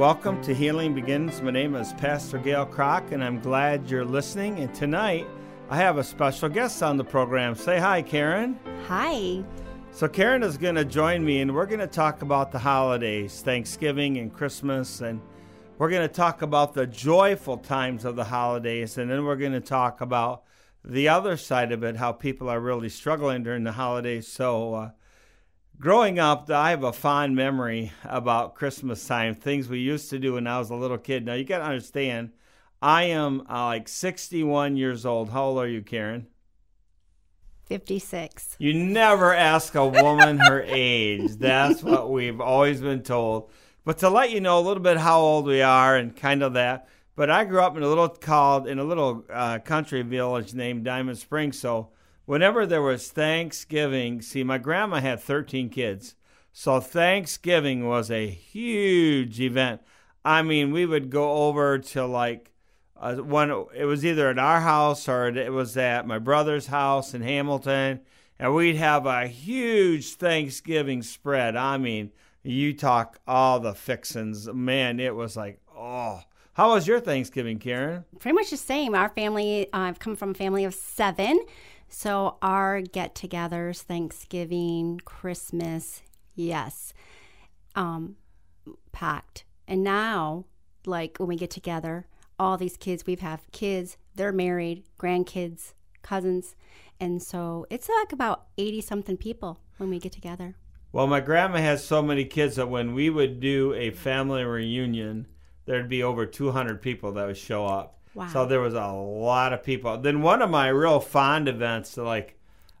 Welcome to Healing Begins. My name is Pastor Gale Kragt, and I'm glad you're listening. And tonight, I have a special guest on the program. Say hi, Karen. Hi. So, Karen is going to join me, and we're going to talk about the holidays, Thanksgiving and Christmas, and we're going to talk about the joyful times of the holidays, and then we're going to talk about the other side of it, how people are really struggling during the holidays. So, uh, growing up, I have a fond memory about Christmas time, things we used to do when I was a little kid. Now, you got to understand, I am uh, like 61 years old. How old are you, Karen? 56. You never ask a woman her age. That's what we've always been told. But to let you know a little bit how old we are and kind of that. But I grew up in a little called in a little uh, country village named Diamond Springs. So whenever there was Thanksgiving, see, my grandma had 13 kids. So Thanksgiving was a huge event. I mean, we would go over to like uh, one. It was either at our house or it was at my brother's house in Hamilton, and we'd have a huge Thanksgiving spread. I mean, you talk all the fixins, man. It was like, oh. How was your Thanksgiving, Karen? Pretty much the same. Our family, uh, I've come from a family of seven. So our get togethers, Thanksgiving, Christmas, yes, um, packed. And now, like when we get together, all these kids, we've have kids, they're married, grandkids, cousins. And so it's like about 80 something people when we get together. Well, my grandma has so many kids that when we would do a family reunion, there'd be over 200 people that would show up. Wow. So there was a lot of people. Then one of my real fond events, like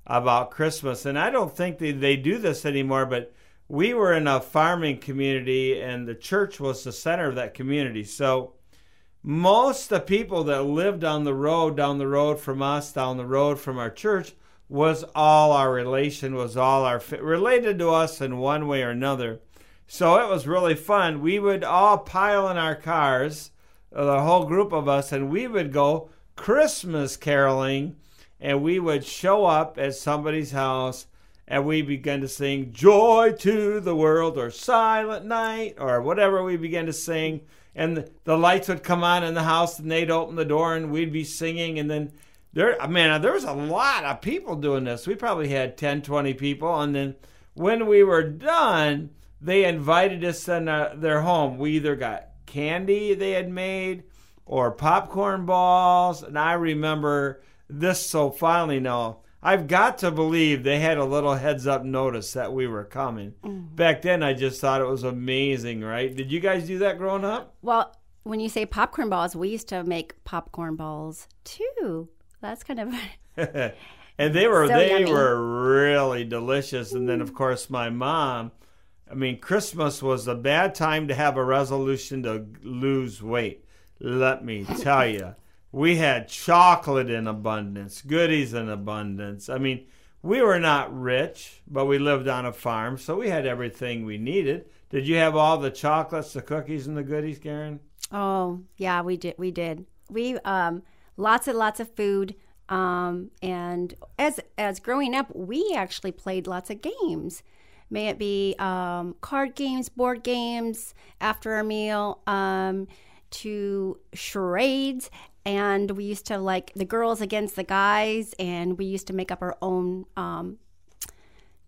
about Christmas, and I don't think they, they do this anymore, but we were in a farming community and the church was the center of that community. So most of the people that lived on the road, down the road from us, down the road from our church, was all our relation, was all our related to us in one way or another. So it was really fun. We would all pile in our cars, the whole group of us, and we would go Christmas caroling, and we would show up at somebody's house, and we began to sing "Joy to the World" or "Silent Night" or whatever we began to sing, and the lights would come on in the house, and they'd open the door, and we'd be singing, and then there, man, there was a lot of people doing this. We probably had 10, 20 people, and then when we were done they invited us in uh, their home. We either got candy they had made or popcorn balls. And I remember this so finally now. I've got to believe they had a little heads up notice that we were coming. Mm. Back then, I just thought it was amazing, right? Did you guys do that growing up? Well, when you say popcorn balls, we used to make popcorn balls too. That's kind of. and they were so they yummy. were really delicious. And then, of course, my mom I mean, Christmas was a bad time to have a resolution to lose weight. Let me tell you, we had chocolate in abundance, goodies in abundance. I mean, we were not rich, but we lived on a farm, so we had everything we needed. Did you have all the chocolates, the cookies, and the goodies, Karen? Oh, yeah, we did. We did. We um, lots and lots of food. Um, and as as growing up, we actually played lots of games may it be um, card games, board games after a meal, um, to charades. And we used to like the girls against the guys, and we used to make up our own um,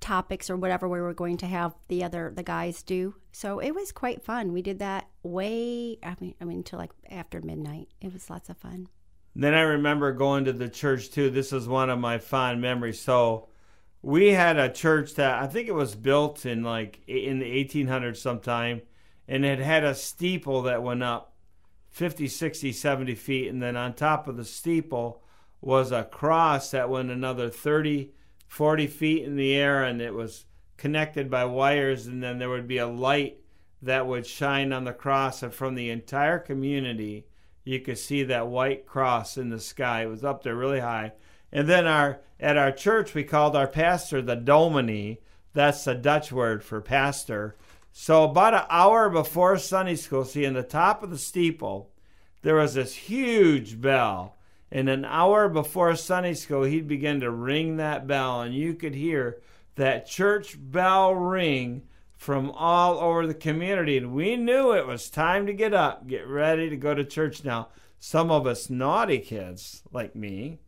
topics or whatever we were going to have the other the guys do. So it was quite fun. We did that way I mean I mean until like after midnight. It was lots of fun. Then I remember going to the church too. This is one of my fond memories. So we had a church that I think it was built in like in the 1800s sometime, and it had a steeple that went up 50, 60, 70 feet, and then on top of the steeple was a cross that went another 30, 40 feet in the air, and it was connected by wires, and then there would be a light that would shine on the cross, and from the entire community, you could see that white cross in the sky. It was up there really high. And then our at our church we called our pastor the dominee. That's the Dutch word for pastor. So about an hour before Sunday school, see in the top of the steeple, there was this huge bell. And an hour before Sunday school, he'd begin to ring that bell, and you could hear that church bell ring from all over the community. And we knew it was time to get up, get ready to go to church now. Some of us naughty kids, like me,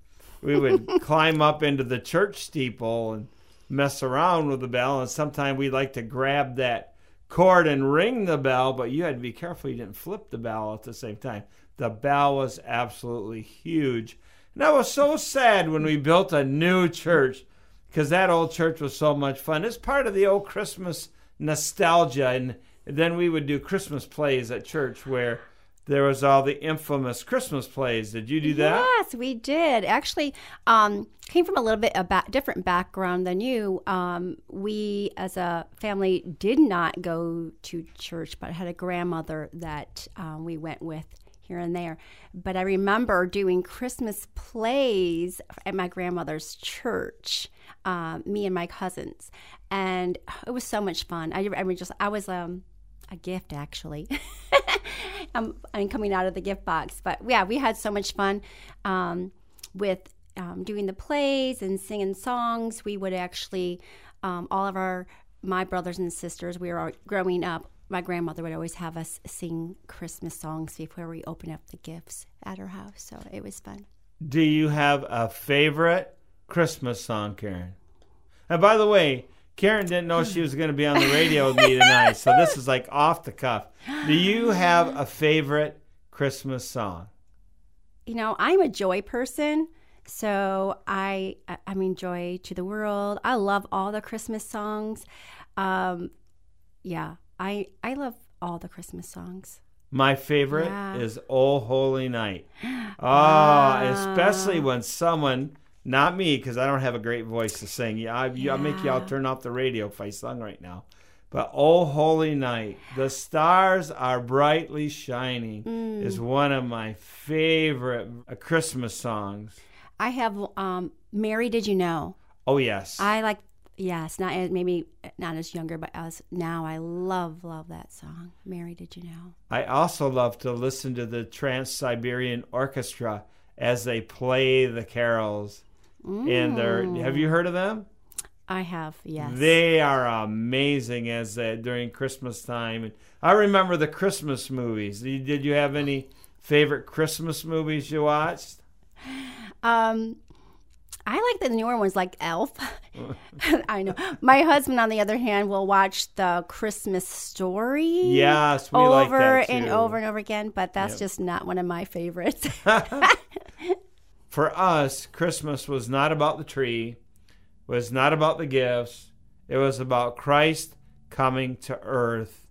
we would climb up into the church steeple and mess around with the bell. And sometimes we'd like to grab that cord and ring the bell, but you had to be careful you didn't flip the bell at the same time. The bell was absolutely huge. And I was so sad when we built a new church because that old church was so much fun. It's part of the old Christmas nostalgia. And then we would do Christmas plays at church where there was all the infamous Christmas plays. Did you do that? Yes, we did. Actually, um, came from a little bit a ba- different background than you. Um, we, as a family, did not go to church, but had a grandmother that um, we went with here and there. But I remember doing Christmas plays at my grandmother's church. Um, me and my cousins, and it was so much fun. I, I mean, just I was um, a gift actually. I'm, I'm, coming out of the gift box, but yeah, we had so much fun um, with um, doing the plays and singing songs. We would actually, um, all of our my brothers and sisters, we were growing up. My grandmother would always have us sing Christmas songs before we open up the gifts at her house. So it was fun. Do you have a favorite Christmas song, Karen? And by the way, Karen didn't know she was going to be on the radio with me tonight, so this is like off the cuff. Do you have a favorite Christmas song? You know, I'm a joy person, so I I mean joy to the world. I love all the Christmas songs. Um, yeah, I I love all the Christmas songs. My favorite yeah. is "Oh Holy Night." Oh, especially when someone not me, because I don't have a great voice to sing. Yeah, I, yeah. I'll make y'all turn off the radio if I sung right now. But Oh Holy Night, the stars are brightly shining mm. is one of my favorite uh, Christmas songs. I have um, Mary, Did You Know? Oh, yes. I like, yes, not maybe not as younger, but as now I love, love that song. Mary, Did You Know? I also love to listen to the Trans Siberian Orchestra as they play the carols Mm. And they're have you heard of them? I have, yes. They are amazing as uh, during Christmas time. I remember the Christmas movies. Did you have any favorite Christmas movies you watched? Um, I like the newer ones, like Elf. I know. My husband, on the other hand, will watch the Christmas Story. Yes, over like and over and over again. But that's yep. just not one of my favorites. for us, Christmas was not about the tree, was not about the gifts. It was about Christ coming to earth,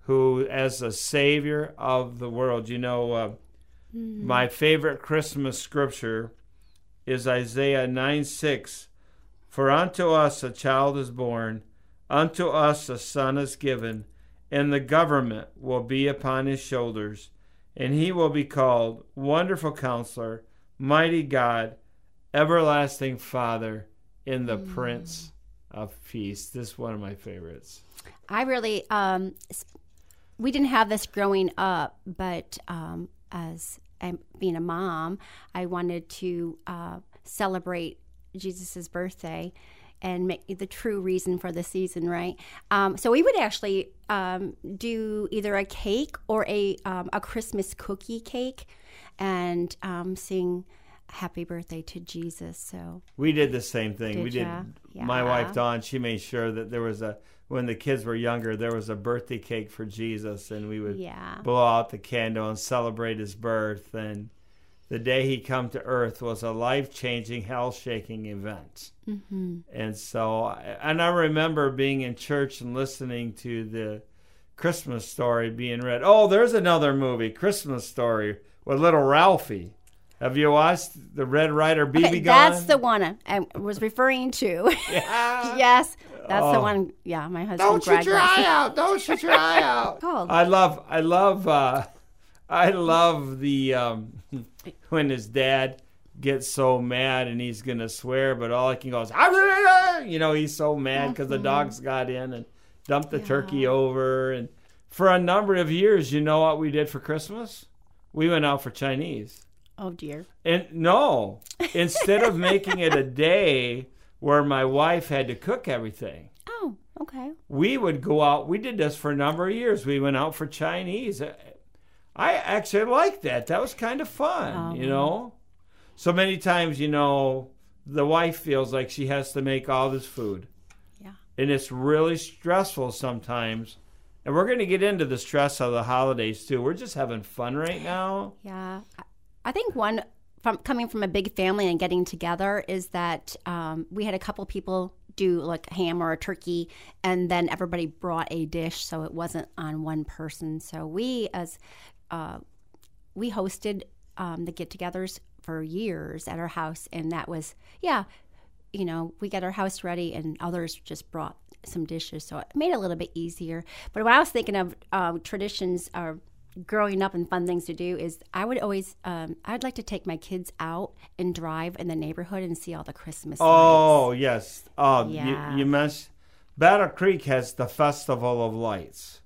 who, as the Savior of the world, you know, uh, mm-hmm. my favorite Christmas scripture is Isaiah 9 6. For unto us a child is born, unto us a son is given, and the government will be upon his shoulders, and he will be called Wonderful Counselor mighty God, everlasting Father, in the mm. Prince of Peace. This is one of my favorites. I really, um, we didn't have this growing up, but um, as um, being a mom, I wanted to uh, celebrate Jesus' birthday and make the true reason for the season, right? Um, so we would actually um, do either a cake or a um, a Christmas cookie cake and um, sing happy birthday to Jesus. So we did the same thing. Did we did. Yeah. My wife Dawn, she made sure that there was a when the kids were younger, there was a birthday cake for Jesus, and we would yeah. blow out the candle and celebrate his birth. And the day he come to earth was a life changing, hell shaking event. Mm-hmm. And so, and I remember being in church and listening to the Christmas story being read. Oh, there's another movie, Christmas story with little Ralphie. Have you watched the Red Ryder BB okay, gun? That's the one I was referring to. Yeah. yes, that's oh. the one. Yeah, my husband. Don't shoot your eye out! Don't shoot your eye out! Called. I love, I love, uh, I love the um, when his dad gets so mad and he's gonna swear, but all he can go is, ah, ah, ah, you know, he's so mad because the mm-hmm. dogs got in and dumped the yeah. turkey over. And for a number of years, you know what we did for Christmas? We went out for Chinese. Oh dear. And no, instead of making it a day where my wife had to cook everything. Oh, okay. Okay. we would go out. We did this for a number of years. We went out for Chinese. Uh, I actually liked that. That was kind of fun, you know. So many times, you know, the wife feels like she has to make all this food, Yeah. and it's really stressful sometimes. And we're going to get into the stress of the holidays too. We're just having fun right now. Yeah, I- I think one from coming from a big family and getting together is that um, we had a couple people do like ham or a turkey, and then everybody brought a dish, so it wasn't on one person. So we as uh, we hosted um, the get-togethers for years at our house, and that was yeah, you know, we got our house ready, and others just brought some dishes, so it made it a little bit easier. But when I was thinking of uh, traditions or growing up and fun things to do is I would always um, I'd like to take my kids out and drive in the neighborhood and see all the Christmas lights. Oh yes. Oh, Yeah. you, you mentioned Battle Creek has the Festival of Lights,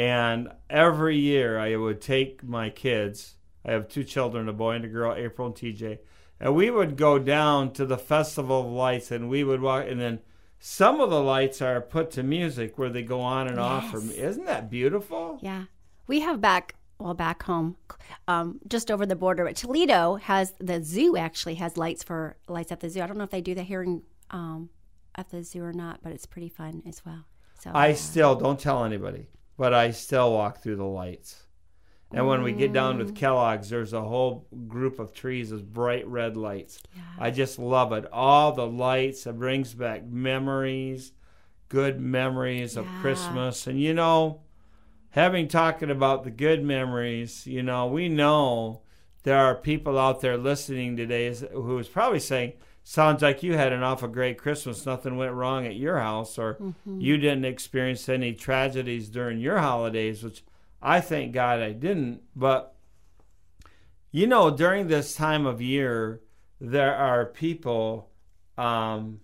and every year I would take my kids. I have two children, a boy and a girl, April and TJ, and we would go down to the Festival of Lights, and we would walk, and then. Some of the lights are put to music where they go on and off. From, Yes. isn't that beautiful? Yeah, we have back well back home, um, just over the border. But Toledo has the zoo actually has lights for lights at the zoo. I don't know if they do the hearing in um, at the zoo or not, but it's pretty fun as well. So I still don't tell anybody, but I still walk through the lights. And when we get down with mm. Kellogg's, there's a whole group of trees with bright red lights. I just love it. All the lights, it brings back memories, good memories of Yeah. Christmas. And you know, having talking about the good memories, you know, we know there are people out there listening today who is probably saying, Sounds like you had an awful great Christmas. Nothing went wrong at your house, or you didn't experience any tragedies during your holidays, which I thank God I didn't. But you know, during this time of year, there are people, um,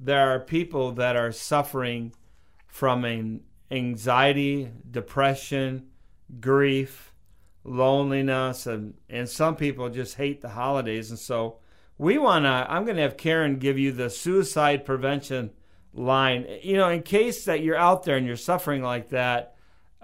there are people that are suffering from an anxiety, depression, grief, loneliness, and and some people just hate the holidays. And so, we wanna. I'm gonna have Karen give you the suicide prevention line. You know, in case that you're out there and you're suffering like that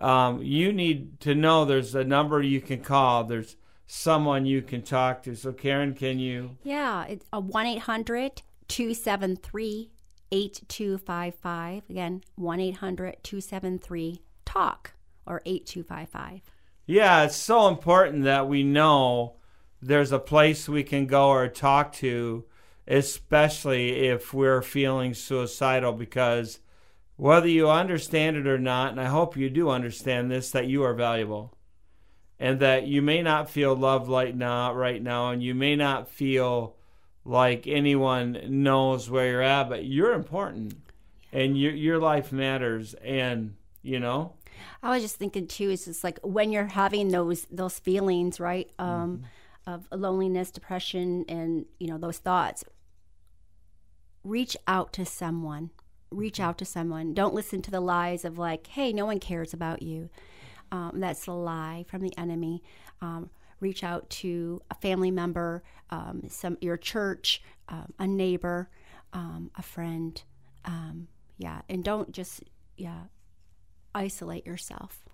um, you need to know there's a number you can call. There's someone you can talk to. So, Karen, can you? Yeah, it's a 1 800 273 8255. Again, 1 800 273 TALK or 8255. Yeah, it's so important that we know there's a place we can go or talk to, especially if we're feeling suicidal, because whether you understand it or not, and I hope you do understand this, that you are valuable. And that you may not feel loved like now, right now, and you may not feel like anyone knows where you're at, but you're important, and your your life matters, and you know, I was just thinking too, is it's like when you're having those those feelings, right? Um, of loneliness, depression, and you know those thoughts. Reach out to someone. Reach out to someone. Don't listen to the lies of like, "Hey, no one cares about you." Um, that's a lie from the enemy. Um, reach out to a family member, um, some your church, um, a neighbor, um, a friend. Um, yeah, and don't just yeah isolate yourself.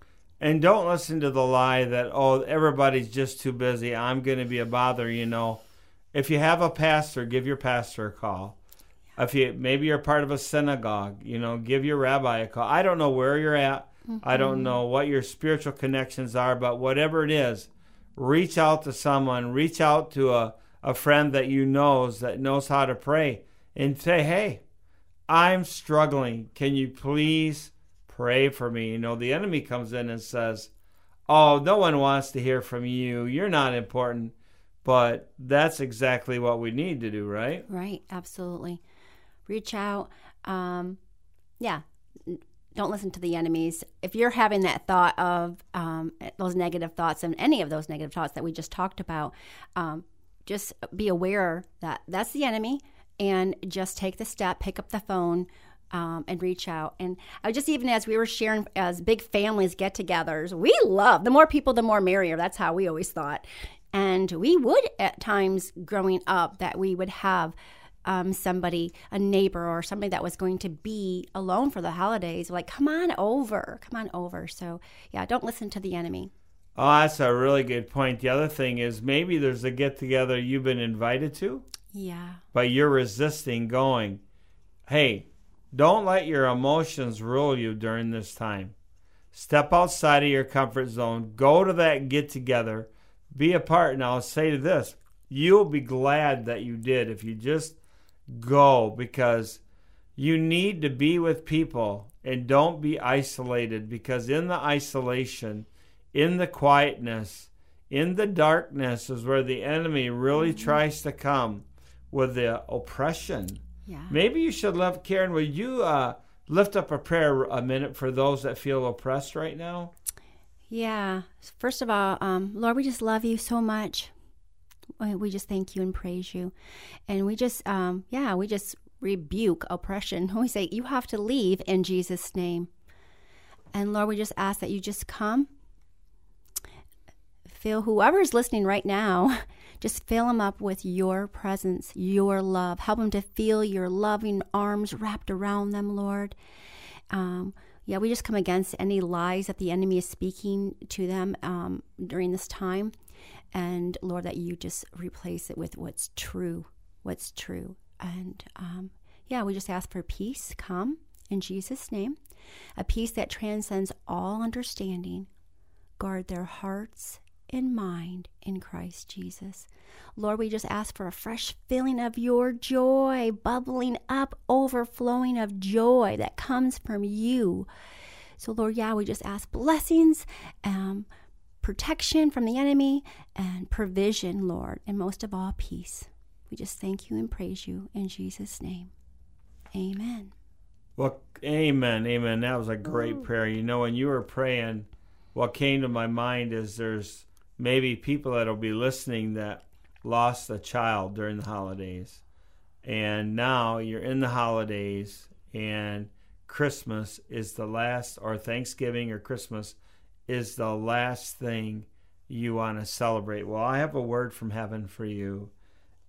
And don't listen to the lie that, oh, everybody's just too busy. I'm going to be a bother, you know. If you have a pastor, give your pastor a call. If you maybe you're part of a synagogue, you know, give your rabbi a call. I don't know where you're at. I don't mm-hmm. know what your spiritual connections are, but whatever it is, reach out to someone, reach out to a, a friend that you knows that knows how to pray and say, "Hey, I'm struggling. Can you please pray for me. You know, the enemy comes in and says, Oh, no one wants to hear from you. You're not important. But that's exactly what we need to do, right? Right, absolutely. Reach out. Um, yeah, don't listen to the enemies. If you're having that thought of um, those negative thoughts and any of those negative thoughts that we just talked about, um, just be aware that that's the enemy and just take the step, pick up the phone. Um, and reach out. And I just even as we were sharing as big families get togethers, we love the more people, the more merrier. That's how we always thought. And we would at times growing up that we would have um, somebody, a neighbor or somebody that was going to be alone for the holidays, like, come on over, come on over. So, yeah, don't listen to the enemy. Oh, that's a really good point. The other thing is maybe there's a get together you've been invited to. Yeah. But you're resisting going. Hey, don't let your emotions rule you during this time. Step outside of your comfort zone. Go to that get together. Be a part. And I'll say to this you'll be glad that you did if you just go because you need to be with people and don't be isolated because in the isolation, in the quietness, in the darkness is where the enemy really mm-hmm. tries to come with the oppression. Yeah. Maybe you should love Karen. Will you uh, lift up a prayer a minute for those that feel oppressed right now? Yeah. First of all, um, Lord, we just love you so much. We just thank you and praise you, and we just, um, yeah, we just rebuke oppression. We say you have to leave in Jesus' name. And Lord, we just ask that you just come fill whoever's listening right now, just fill them up with your presence, your love. Help them to feel your loving arms wrapped around them, Lord. Um, yeah, we just come against any lies that the enemy is speaking to them um, during this time. And Lord, that you just replace it with what's true, what's true. And um, yeah, we just ask for peace come in Jesus' name, a peace that transcends all understanding. Guard their hearts in mind in Christ Jesus. Lord, we just ask for a fresh filling of your joy, bubbling up, overflowing of joy that comes from you. So, Lord, yeah, we just ask blessings, um, protection from the enemy, and provision, Lord, and most of all, peace. We just thank you and praise you in Jesus' name. Amen. Well, amen, amen. That was a great Ooh. prayer. You know, when you were praying, what came to my mind is there's maybe people that'll be listening that lost a child during the holidays. And now you're in the holidays and Christmas is the last, or Thanksgiving or Christmas is the last thing you want to celebrate. Well, I have a word from heaven for you.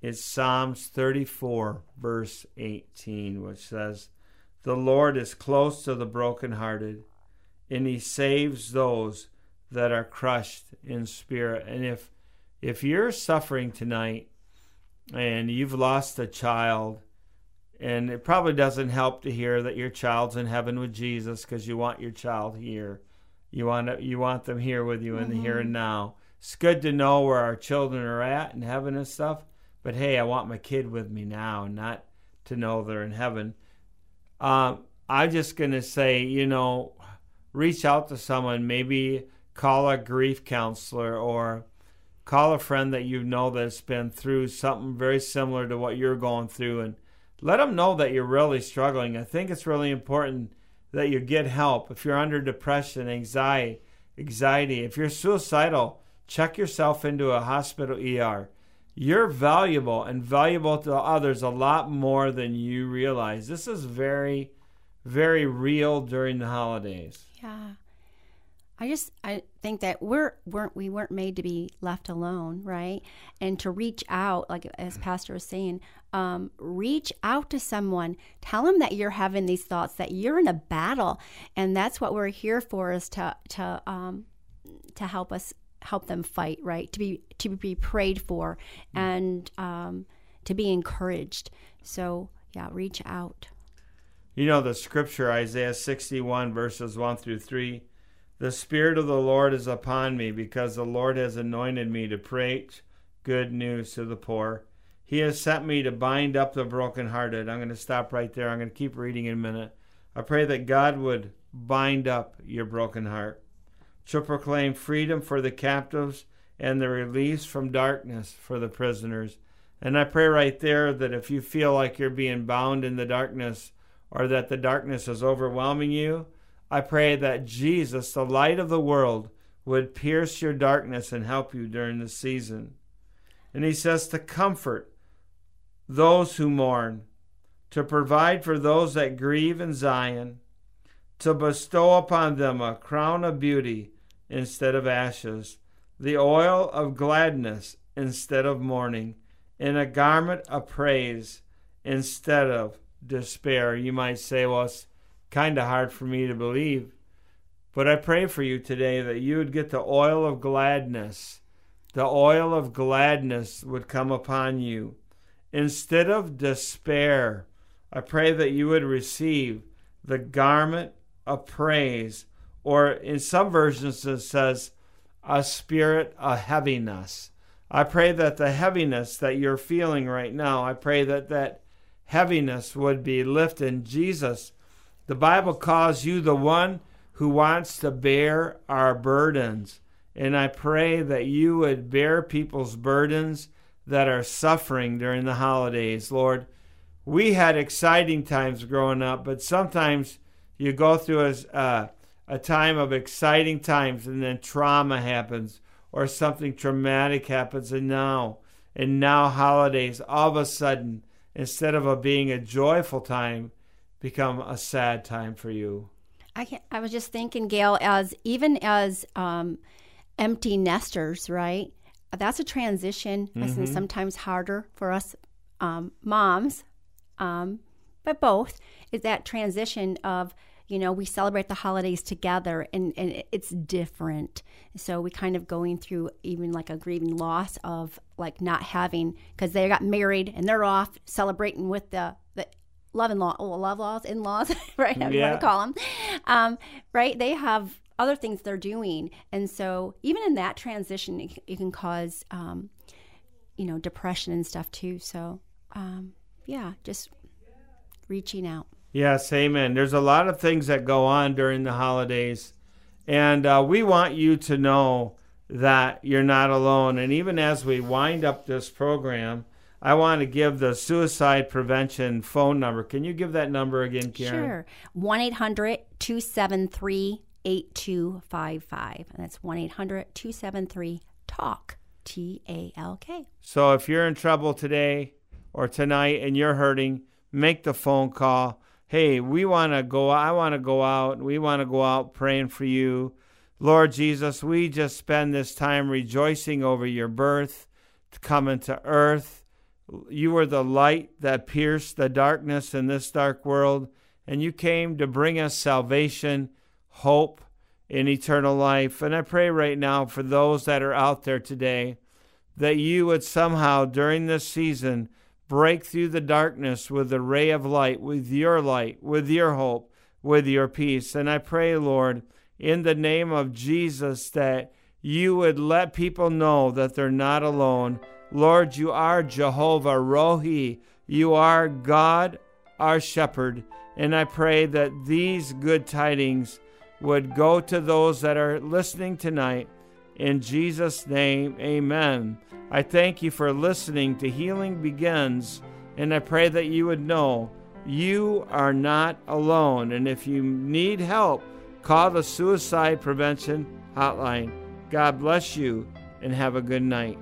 It's Psalms 34, verse 18, which says, The Lord is close to the brokenhearted, and he saves those that are crushed in spirit. And if if you're suffering tonight and you've lost a child, and it probably doesn't help to hear that your child's in heaven with Jesus because you want your child here. You want to, you want them here with you in mm-hmm. the here and mm-hmm. now. It's good to know where our children are at in heaven and stuff. But hey, I want my kid with me now, not to know they're in heaven. Um, I'm just gonna say, you know, reach out to someone. Maybe call a grief counselor or call a friend that you know that's been through something very similar to what you're going through and let them know that you're really struggling. I think it's really important that you get help. If you're under depression, anxiety, anxiety, if you're suicidal, check yourself into a hospital ER. You're valuable and valuable to others a lot more than you realize. This is very, very real during the holidays. Yeah. I just I think that we're weren't we weren't made to be left alone, right? And to reach out, like as Pastor was saying, um, reach out to someone. Tell them that you're having these thoughts, that you're in a battle, and that's what we're here for is to to um, to help us help them fight, right? To be to be prayed for and um, to be encouraged. So yeah, reach out. You know the scripture Isaiah 61 verses 1 through 3 the Spirit of the Lord is upon me, because the Lord has anointed me to preach good news to the poor. He has sent me to bind up the brokenhearted. I'm going to stop right there. I'm going to keep reading in a minute. I pray that God would bind up your broken heart, to proclaim freedom for the captives and the release from darkness for the prisoners. And I pray right there that if you feel like you're being bound in the darkness or that the darkness is overwhelming you, I pray that Jesus, the light of the world, would pierce your darkness and help you during the season. And he says to comfort those who mourn, to provide for those that grieve in Zion, to bestow upon them a crown of beauty instead of ashes, the oil of gladness instead of mourning, and a garment of praise instead of despair. You might say, well, kind of hard for me to believe. But I pray for you today that you would get the oil of gladness. The oil of gladness would come upon you. Instead of despair, I pray that you would receive the garment of praise, or in some versions it says, a spirit of heaviness. I pray that the heaviness that you're feeling right now, I pray that that heaviness would be lifted. Jesus, the Bible calls you the one who wants to bear our burdens. And I pray that you would bear people's burdens that are suffering during the holidays, Lord. We had exciting times growing up, but sometimes you go through a, a time of exciting times and then trauma happens or something traumatic happens and now and now holidays all of a sudden instead of a being a joyful time become a sad time for you I, can, I was just thinking Gale as even as um, empty nesters right that's a transition mm-hmm. sometimes harder for us um, moms um, but both is that transition of you know, we celebrate the holidays together and, and it's different. So we kind of going through even like a grieving loss of like not having, because they got married and they're off celebrating with the, the love and law, oh, love laws, in laws, right? Yeah. you want to call them. Um, right? They have other things they're doing. And so even in that transition, it, it can cause, um, you know, depression and stuff too. So, um, yeah, just reaching out. Yes, amen. There's a lot of things that go on during the holidays, and uh, we want you to know that you're not alone. And even as we wind up this program, I want to give the suicide prevention phone number. Can you give that number again, Karen? Sure. 1 800 273 8255. And that's 1 800 273 TALK, T A L K. So if you're in trouble today or tonight and you're hurting, make the phone call hey, we want to go, I want to go out, we want to go out praying for you. Lord Jesus, we just spend this time rejoicing over your birth coming to come into earth. You were the light that pierced the darkness in this dark world, and you came to bring us salvation, hope, in eternal life. And I pray right now for those that are out there today that you would somehow, during this season, break through the darkness with a ray of light, with your light, with your hope, with your peace. And I pray, Lord, in the name of Jesus, that you would let people know that they're not alone. Lord, you are Jehovah Rohi. You are God, our shepherd. And I pray that these good tidings would go to those that are listening tonight. In Jesus' name, amen. I thank you for listening to Healing Begins, and I pray that you would know you are not alone. And if you need help, call the Suicide Prevention Hotline. God bless you and have a good night.